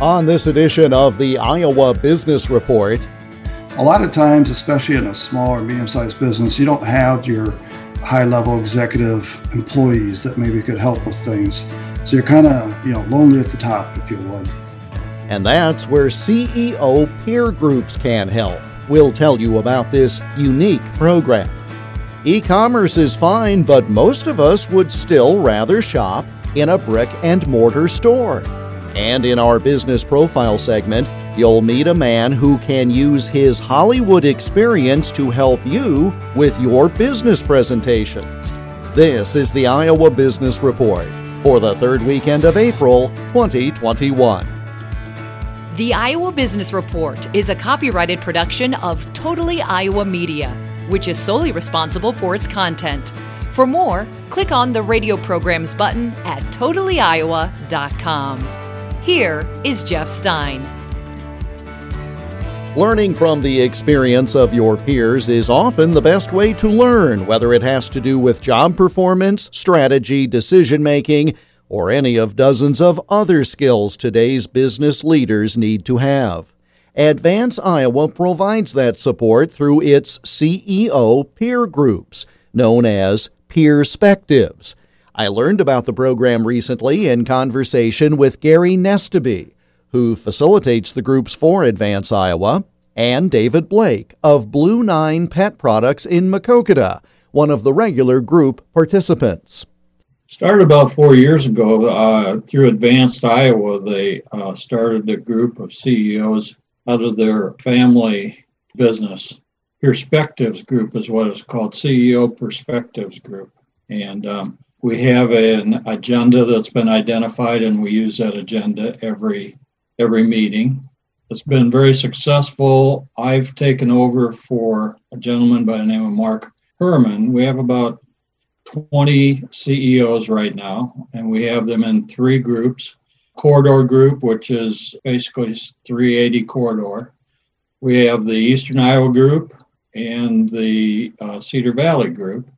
On this edition of the Iowa Business Report, a lot of times, especially in a small or medium sized business, you don't have your high level executive employees that maybe could help with things. So you're kind of, you know, lonely at the top, if you would. And that's where CEO peer groups can help. We'll tell you about this unique program. E commerce is fine, but most of us would still rather shop in a brick and mortar store. And in our business profile segment, you'll meet a man who can use his Hollywood experience to help you with your business presentations. This is the Iowa Business Report for the third weekend of April 2021. The Iowa Business Report is a copyrighted production of Totally Iowa Media, which is solely responsible for its content. For more, click on the radio programs button at totallyiowa.com. Here is Jeff Stein. Learning from the experience of your peers is often the best way to learn, whether it has to do with job performance, strategy, decision making, or any of dozens of other skills today's business leaders need to have. Advance Iowa provides that support through its CEO peer groups, known as Peerspectives. I learned about the program recently in conversation with Gary Nestaby, who facilitates the groups for Advance Iowa, and David Blake of Blue Nine Pet Products in Maquoketa, one of the regular group participants. Started about four years ago uh, through Advanced Iowa. They uh, started a group of CEOs out of their family business. Peerspectives Group is what it's called, CEO Peerspectives Group. And um, we have an agenda that's been identified and we use that agenda every every meeting. It's been very successful. I've taken over for a gentleman by the name of mark herman. We have about 20 ceos right now and we have them in three groups. Corridor group which is basically 380 corridor. We have the eastern iowa group and the uh, cedar valley group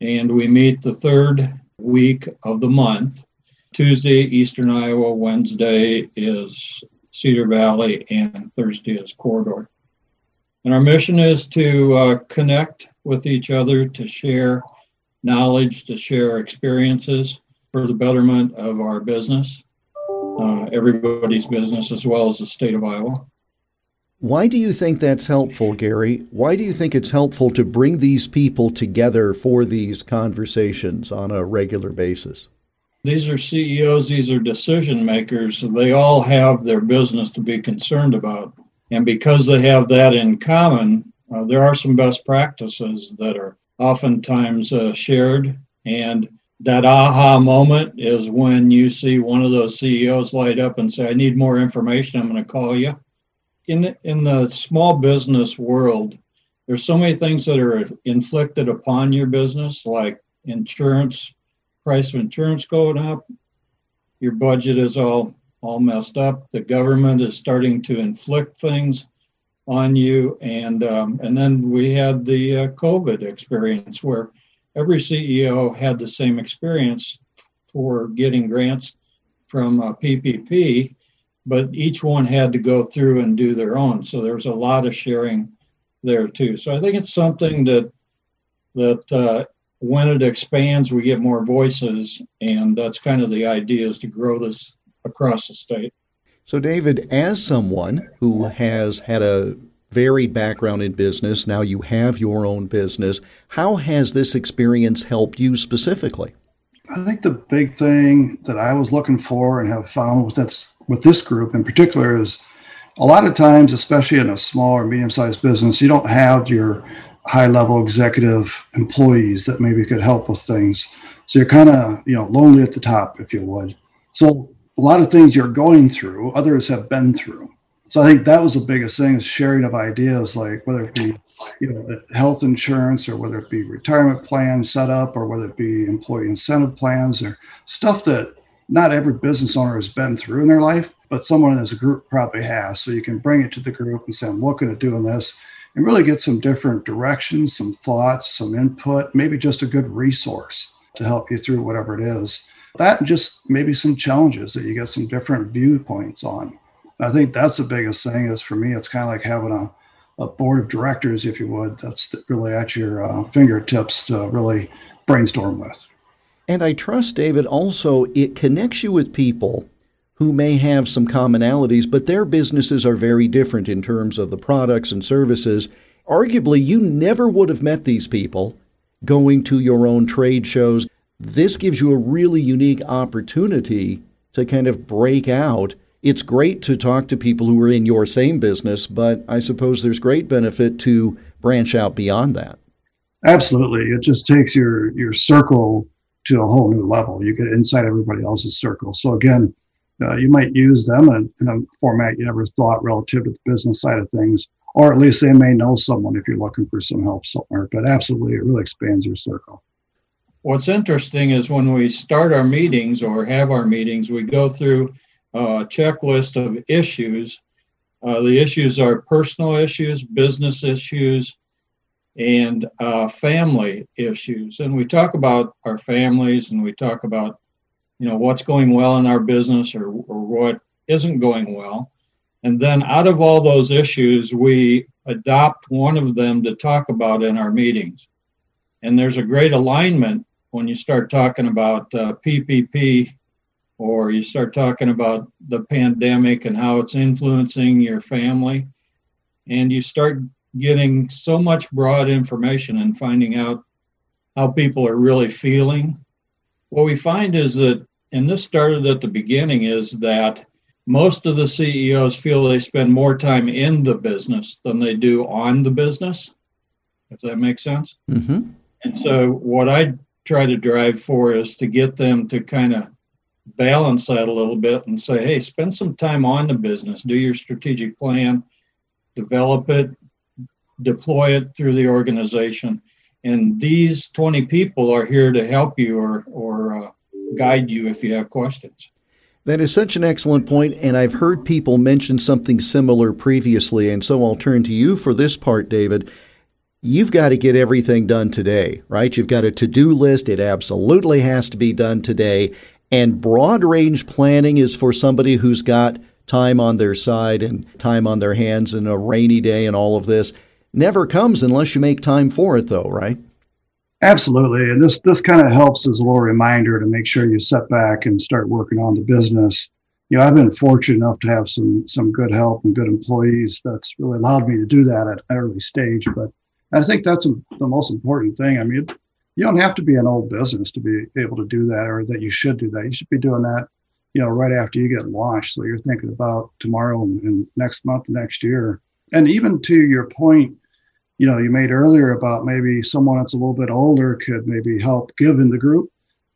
and we meet the third week of the month. Tuesday, Eastern Iowa, Wednesday is Cedar Valley, and Thursday is Corridor. And our mission is to uh, connect with each other, to share knowledge, to share experiences for the betterment of our business, uh, everybody's business, as well as the state of Iowa. Why do you think that's helpful, Gary? Why do you think it's helpful to bring these people together for these conversations on a regular basis? These are CEOs, these are decision makers. They all have their business to be concerned about. And because they have that in common, uh, there are some best practices that are oftentimes uh, shared. And that aha moment is when you see one of those CEOs light up and say, I need more information. I'm going to call you in in the small business world, there's so many things that are inflicted upon your business, like insurance, price of insurance going up, your budget is all all messed up. The government is starting to inflict things on you, and um, and then we had the uh, COVID experience where every CEO had the same experience for getting grants from uh, PPP, but each one had to go through and do their own. So there's a lot of sharing there too. So I think it's something that that uh, when it expands, we get more voices, and that's kind of the idea is to grow this across the state. So, David, as someone who has had a varied background in business, now you have your own business. How has this experience helped you specifically? I think the big thing that I was looking for and have found with this with this group in particular is a lot of times, especially in a small or medium sized business, you don't have your high level executive employees that maybe could help with things. So you're kind of, you know, lonely at the top, if you would. So a lot of things you're going through, others have been through. So I think that was the biggest thing is sharing of ideas, like whether it be, you know, health insurance or whether it be retirement plan set up or whether it be employee incentive plans or stuff that not every business owner has been through in their life, but someone in this group probably has. So you can bring it to the group and say, I'm looking at doing this and really get some different directions, some thoughts, some input, maybe just a good resource to help you through whatever it is. that and just maybe some challenges that you get some different viewpoints on. I think that's the biggest thing is for me, it's kind of like having a, a board of directors, if you would, that's really at your uh, fingertips to really brainstorm with. And I trust, David, also it connects you with people who may have some commonalities, but their businesses are very different in terms of the products and services. Arguably, you never would have met these people going to your own trade shows. This gives you a really unique opportunity to kind of break out it's great to talk to people who are in your same business, but I suppose there's great benefit to branch out beyond that. Absolutely. It just takes your your circle to a whole new level. You get inside everybody else's circle. So again, uh, you might use them in, in, a format you never thought relative to the business side of things, or at least they may know someone if you're looking for some help somewhere. But absolutely, it really expands your circle. What's interesting is when we start our meetings or have our meetings, we go through a checklist of issues. Uh, the issues are personal issues, business issues, and uh, family issues. And we talk about our families and we talk about, you know, what's going well in our business or, or what isn't going well. And then out of all those issues, we adopt one of them to talk about in our meetings. And there's a great alignment when you start talking about uh, PPP or you start talking about the pandemic and how it's influencing your family, and you start getting so much broad information and finding out how people are really feeling. What we find is that, and this started at the beginning, is that most of the CEOs feel they spend more time in the business than they do on the business, if that makes sense. Mm-hmm. And so, what I try to drive for is to get them to kind of balance that a little bit and say, hey, spend some time on the business, do your strategic plan, develop it, deploy it through the organization. And these 20 people are here to help you or, or uh, guide you if you have questions. That is such an excellent point, and I've heard people mention something similar previously, and so I'll turn to you for this part, David. You've got to get everything done today, right? You've got a to do list. It absolutely has to be done today. And broad range planning is for somebody who's got time on their side and time on their hands and a rainy day and all of this. Never comes unless you make time for it, though, right? Absolutely. And this this kind of helps as a little reminder to make sure you set back and start working on the business. You know, I've been fortunate enough to have some some good help and good employees that's really allowed me to do that at an early stage. But I think that's the most important thing. I mean, you don't have to be an old business to be able to do that or that you should do that. You should be doing that, you know, right after you get launched. So you're thinking about tomorrow and, and next month, next year. And even to your point, you know, you made earlier about maybe someone that's a little bit older could maybe help give in the group.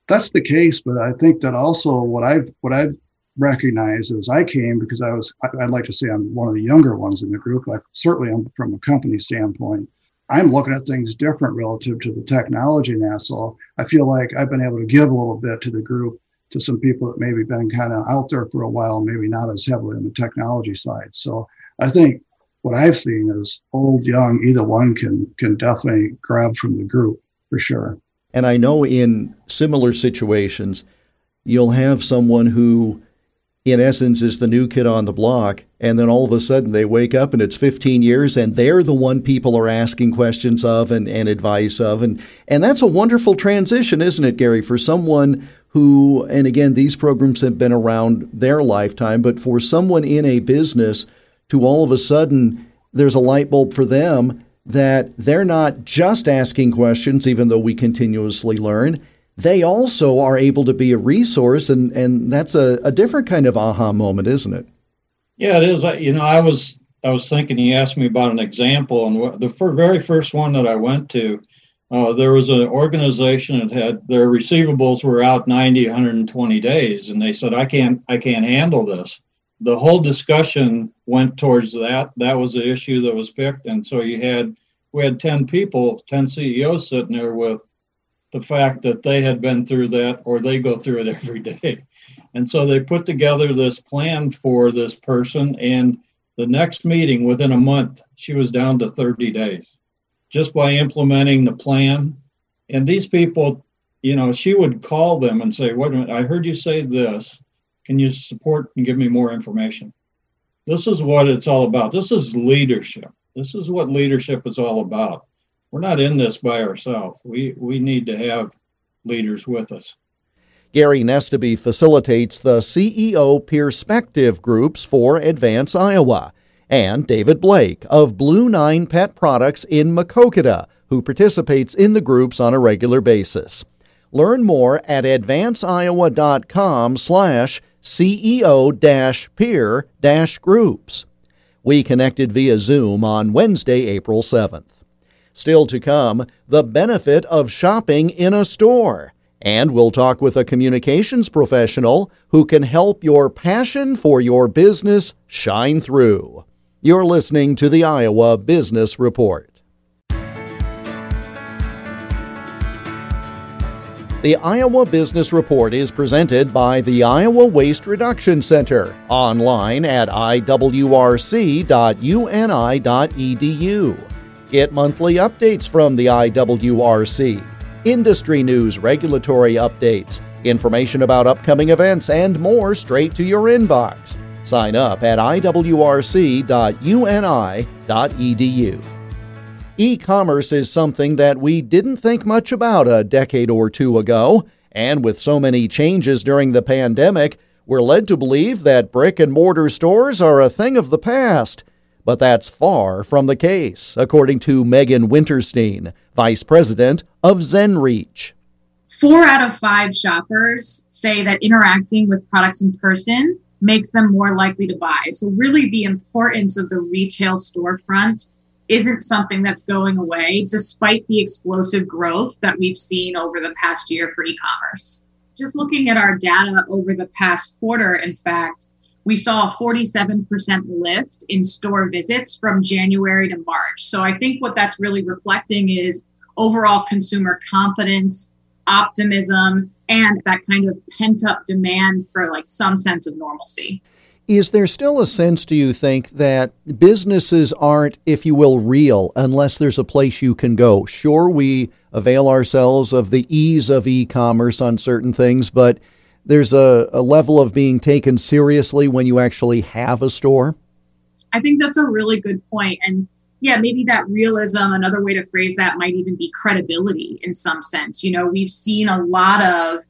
That's the case, but I think that also what I've what I've recognized as I came because I was I'd like to say I'm one of the younger ones in the group. Like certainly I'm from a company standpoint I'm looking at things different relative to the technology. So I feel like I've been able to give a little bit to the group to some people that maybe been kind of out there for a while, maybe not as heavily on the technology side. So I think what I've seen is old, young, either one can can definitely grab from the group for sure. And I know in similar situations, you'll have someone who in essence is the new kid on the block and then all of a sudden they wake up and it's 15 years and they're the one people are asking questions of and, and advice of and and that's a wonderful transition isn't it gary for someone who and again these programs have been around their lifetime but for someone in a business to all of a sudden there's a light bulb for them that they're not just asking questions even though we continuously learn they also are able to be a resource, and, and that's a, a different kind of aha moment, isn't it? Yeah, it is. You know, I was I was thinking. He asked me about an example, and the very first one that I went to, uh, there was an organization that had their receivables were out 90, 120 days, and they said, "I can't, I can't handle this." The whole discussion went towards that. That was the issue that was picked, and so you had we had 10 people, 10 CEOs sitting there with the fact that they had been through that or they go through it every day. And so they put together this plan for this person. And the next meeting, within a month, she was down to 30 days just by implementing the plan. And these people you know, she would call them and say, wait a minute, I heard you say this. Can you support and give me more information? This is what it's all about. This is leadership. This is what leadership is all about. We're not in this by ourselves. We we need to have leaders with us. Gary Nestaby facilitates the CEO Peerspective groups for Advance Iowa, and David Blake of Blue Nine Pet Products in Maquoketa, who participates in the groups on a regular basis. Learn more at advanceiowa.com slash CEO-peer-groups. We connected via Zoom on Wednesday, April 7th. Still to come, the benefit of shopping in a store. And we'll talk with a communications professional who can help your passion for your business shine through. You're listening to the Iowa Business Report. The Iowa Business Report is presented by the Iowa Waste Reduction Center online at iwrc.uni.edu. Get monthly updates from the IWRC, industry news, regulatory updates, information about upcoming events, and more straight to your inbox. Sign up at iwrc.uni.edu. E commerce is something that we didn't think much about a decade or two ago, and with so many changes during the pandemic, we're led to believe that brick and mortar stores are a thing of the past. But that's far from the case, according to Megan Winterstein, Vice President of ZenReach. Four out of five shoppers say that interacting with products in person makes them more likely to buy. So, really, the importance of the retail storefront isn't something that's going away despite the explosive growth that we've seen over the past year for e-commerce. Just looking at our data over the past quarter, in fact, we saw a 47% lift in store visits from January to March. So I think what that's really reflecting is overall consumer confidence, optimism, and that kind of pent up demand for like some sense of normalcy. Is there still a sense, do you think, that businesses aren't, if you will, real unless there's a place you can go? Sure, we avail ourselves of the ease of e commerce on certain things, but there's a, a level of being taken seriously when you actually have a store? I think that's a really good point. And yeah, maybe that realism, another way to phrase that might even be credibility in some sense. You know, we've seen a lot of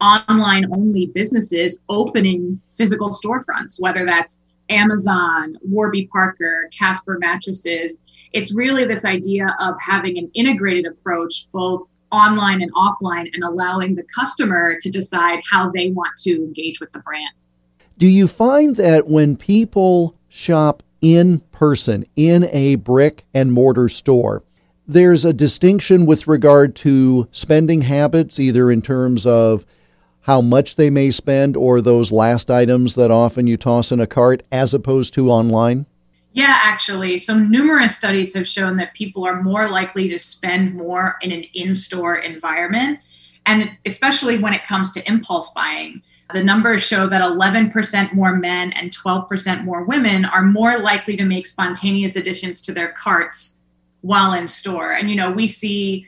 online only businesses opening physical storefronts, whether that's Amazon, Warby Parker, Casper mattresses. It's really this idea of having an integrated approach, both online and offline, and allowing the customer to decide how they want to engage with the brand. Do you find that when people shop in person in a brick and mortar store, there's a distinction with regard to spending habits, either in terms of how much they may spend or those last items that often you toss in a cart as opposed to online? Yeah, actually. So, numerous studies have shown that people are more likely to spend more in an in store environment, and especially when it comes to impulse buying. The numbers show that 11% more men and 12% more women are more likely to make spontaneous additions to their carts while in store. And, you know, we see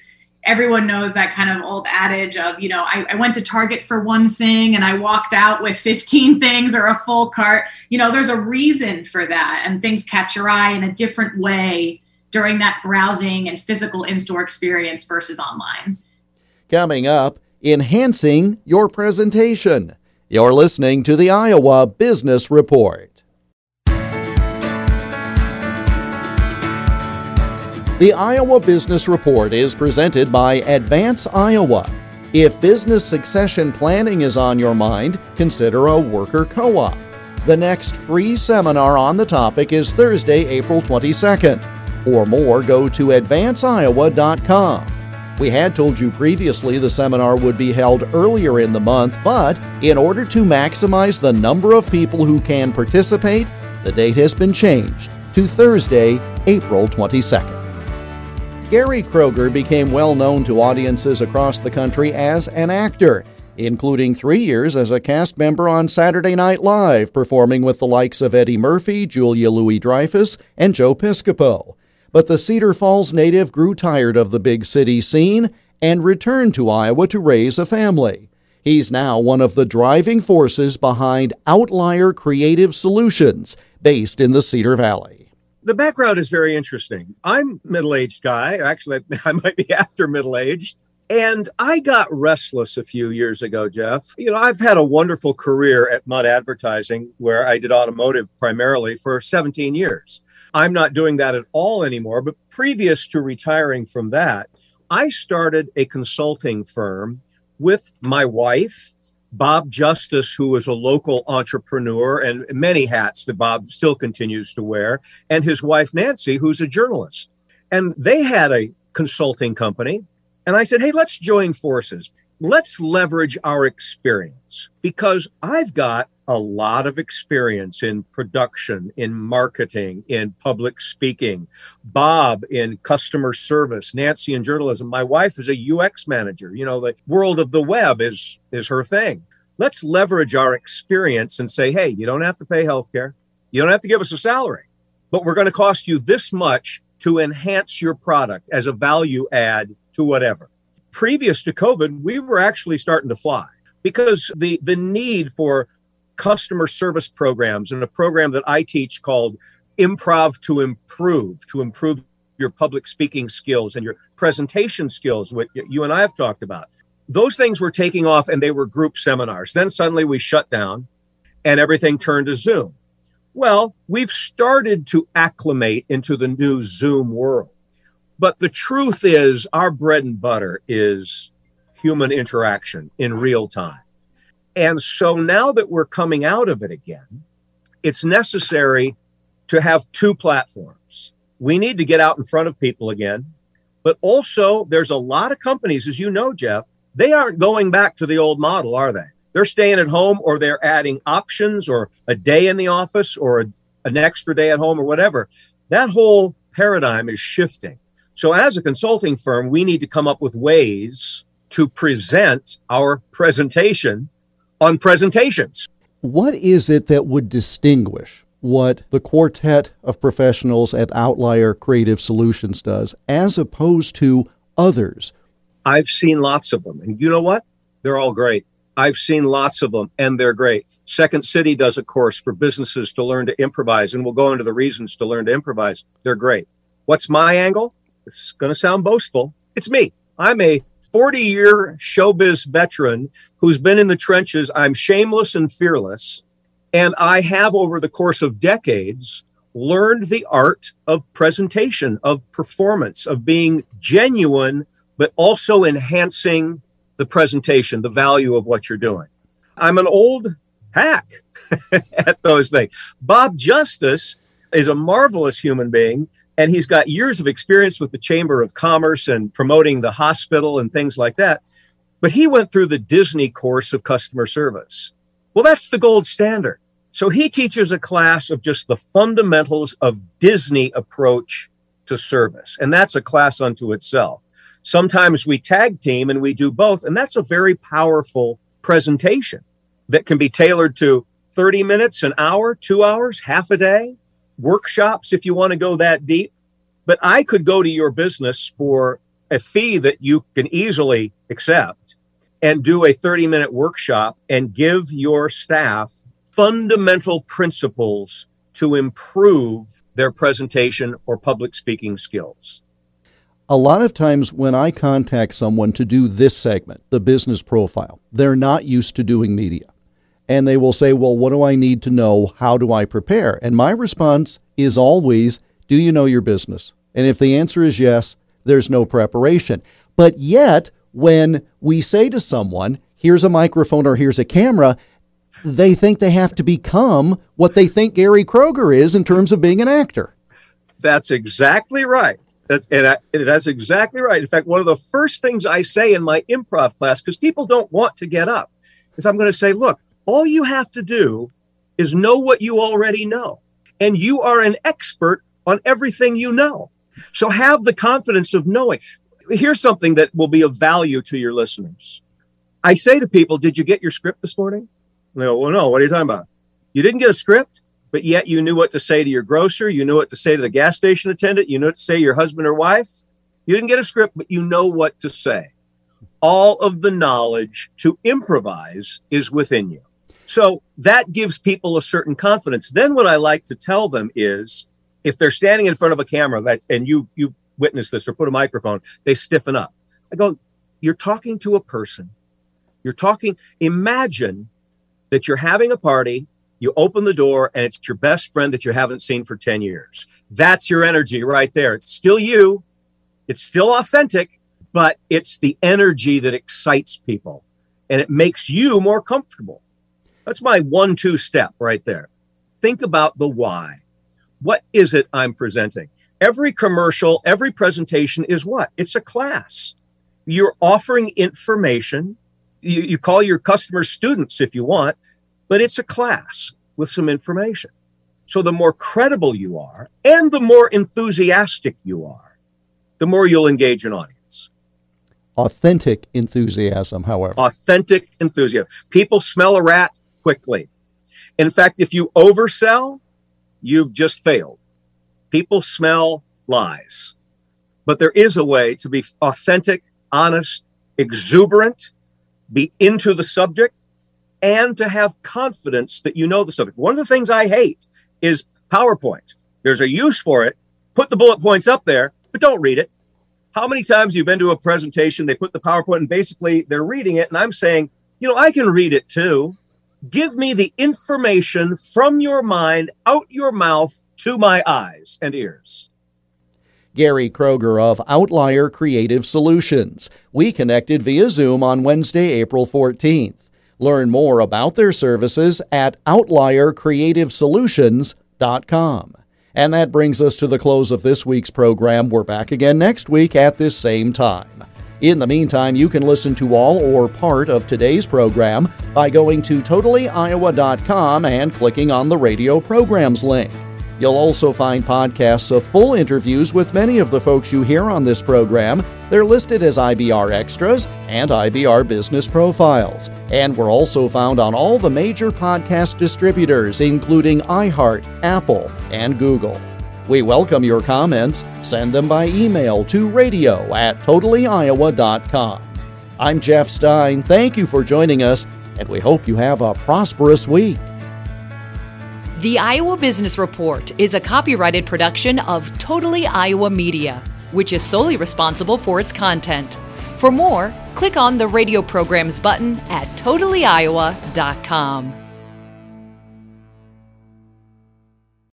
everyone knows that kind of old adage of, you know, I, I, went to Target for one thing and I walked out with 15 things or a full cart. You know, there's a reason for that, and things catch your eye in a different way during that browsing and physical in store experience versus online. Coming up, enhancing your presentation. You're listening to the Iowa Business Report. The Iowa Business Report is presented by Advance Iowa. If business succession planning is on your mind, consider a worker co op. The next free seminar on the topic is Thursday, April 22nd. For more, go to advanceiowa.com. We had told you previously the seminar would be held earlier in the month, but in order to maximize the number of people who can participate, the date has been changed to Thursday, April 22nd. Gary Kroeger became well known to audiences across the country as an actor, including three years as a cast member on Saturday Night Live, performing with the likes of Eddie Murphy, Julia Louis Dreyfus, and Joe Piscopo. But the Cedar Falls native grew tired of the big city scene and returned to Iowa to raise a family. He's now one of the driving forces behind Outlier Creative Solutions, based in the Cedar Valley. The background is very interesting. I'm middle-aged guy. Actually, I might be after middle-aged. And I got restless a few years ago, Jeff. You know, I've had a wonderful career at Mudd Advertising where I did automotive primarily for 17 years. I'm not doing that at all anymore, but previous to retiring from that, I started a consulting firm with my wife, Bob Justice, who is a local entrepreneur and many hats that Bob still continues to wear, and his wife, Nancy, who's a journalist. And they had a consulting company and I said, hey, let's join forces. Let's leverage our experience because I've got a lot of experience in production, in marketing, in public speaking. Bob in customer service, Nancy in journalism. My wife is a UX manager. You know, the world of the web is is her thing. Let's leverage our experience and say, hey, you don't have to pay healthcare. You don't have to give us a salary, but we're going to cost you this much to enhance your product as a value add to whatever. Previous to COVID, we were actually starting to fly because the, the need for customer service programs and a program that I teach called Improv to Improve, to improve your public speaking skills and your presentation skills, what you and I have talked about. Those things were taking off and they were group seminars. Then suddenly we shut down and everything turned to Zoom. Well, we've started to acclimate into the new Zoom world. But the truth is, our bread and butter is human interaction in real time. And so now that we're coming out of it again, it's necessary to have two platforms. We need to get out in front of people again. But also, there's a lot of companies, as you know, Jeff, they aren't going back to the old model, are they? They're staying at home or they're adding options or a day in the office or a, an extra day at home or whatever. That whole paradigm is shifting. So, as a consulting firm, we need to come up with ways to present our presentation on presentations. What is it that would distinguish what the quartet of professionals at Outlier Creative Solutions does as opposed to others? I've seen lots of them. And you know what? They're all great. I've seen lots of them and they're great. Second City does a course for businesses to learn to improvise, and we'll go into the reasons to learn to improvise. They're great. What's my angle? it's going to sound boastful. It's me. I'm a 40 year showbiz veteran who's been in the trenches. I'm shameless and fearless. And I have, over the course of decades, learned the art of presentation, of performance, of being genuine, but also enhancing the presentation, the value of what you're doing. I'm an old hack at those things. Bob Justice is a marvelous human being and he's got years of experience with the Chamber of Commerce and promoting the hospital and things like that. But he went through the Disney course of customer service. Well, that's the gold standard. So he teaches a class of just the fundamentals of Disney approach to service. And that's a class unto itself. Sometimes we tag team and we do both. And that's a very powerful presentation that can be tailored to 30 minutes, an hour, two hours, half a day workshops if you want to go that deep. But I could go to your business for a fee that you can easily accept and do a 30 minute workshop and give your staff fundamental principles to improve their presentation or public speaking skills. A lot of times when I contact someone to do this segment, the business profile, they're not used to doing media and they will say, Well, what do I need to know? How do I prepare? And my response is always, Do you know your business? And if the answer is yes, there's no preparation. But yet, when we say to someone, Here's a microphone or here's a camera, they think they have to become what they think Gary Kroeger is in terms of being an actor. That's exactly right. That's, and I, that's exactly right. In fact, one of the first things I say in my improv class, because people don't want to get up, is I'm going to say, look, all you have to do is know what you already know. And you are an expert on everything you know. So have the confidence of knowing. Here's something that will be of value to your listeners. I say to people, Did you get your script this morning? They go, Well, no. What are you talking about? You didn't get a script, but yet you knew what to say to your grocer. You knew what to say to the gas station attendant. You knew what to say to your husband or wife. You didn't get a script, but you know what to say. all of the knowledge to improvise is within you. So that gives people a certain confidence. Then what I like to tell them is if they're standing in front of a camera that and you you've witnessed this or put a microphone, they stiffen up. I go, you're talking to a person. You're talking, imagine that you're having a party, you open the door, and it's your best friend that you haven't seen for 10 years. That's your energy right there. It's still you, it's still authentic, but it's the energy that excites people and it makes you more comfortable. That's my one two step right there. Think about the why. What is it I'm presenting? Every commercial, every presentation is what? It's a class. You're offering information. You, you call your customers students if you want, but it's a class with some information. So the more credible you are and the more enthusiastic you are, the more you'll engage an audience. Authentic enthusiasm, however. Authentic enthusiasm. People smell a rat quickly. In fact, if you oversell, you've just failed. People smell lies. But there is a way to be authentic, honest, exuberant, be into the subject, and to have confidence that you know the subject. One of the things I hate is PowerPoint. There's a use for it. Put the bullet points up there, but don't read it. How many times you've been to a presentation, they put the PowerPoint and basically they're reading it, and I'm saying, you know, I can read it too. Give me the information from your mind, out your mouth, to my eyes and ears. Gary Kroeger of Outlier Creative Solutions. We connected via Zoom on Wednesday, April 14th. Learn more about their services at outliercreativesolutions.com. And that brings us to the close of this week's program. We're back again next week at this same time. In the meantime, you can listen to all or part of today's program by going to totallyiowa.com and clicking on the radio programs link. You'll also find podcasts of full interviews with many of the folks you hear on this program. They're listed as IBR Extras and IBR Business Profiles. And we're also found on all the major podcast distributors, including iHeart, Apple, and Google. We welcome your comments. Send them by email to radio at totallyiowa.com. I'm Jeff Stein. Thank you for joining us, and we hope you have a prosperous week. The Iowa Business Report is a copyrighted production of Totally Iowa Media, which is solely responsible for its content. For more, click on the radio programs button at totallyiowa.com.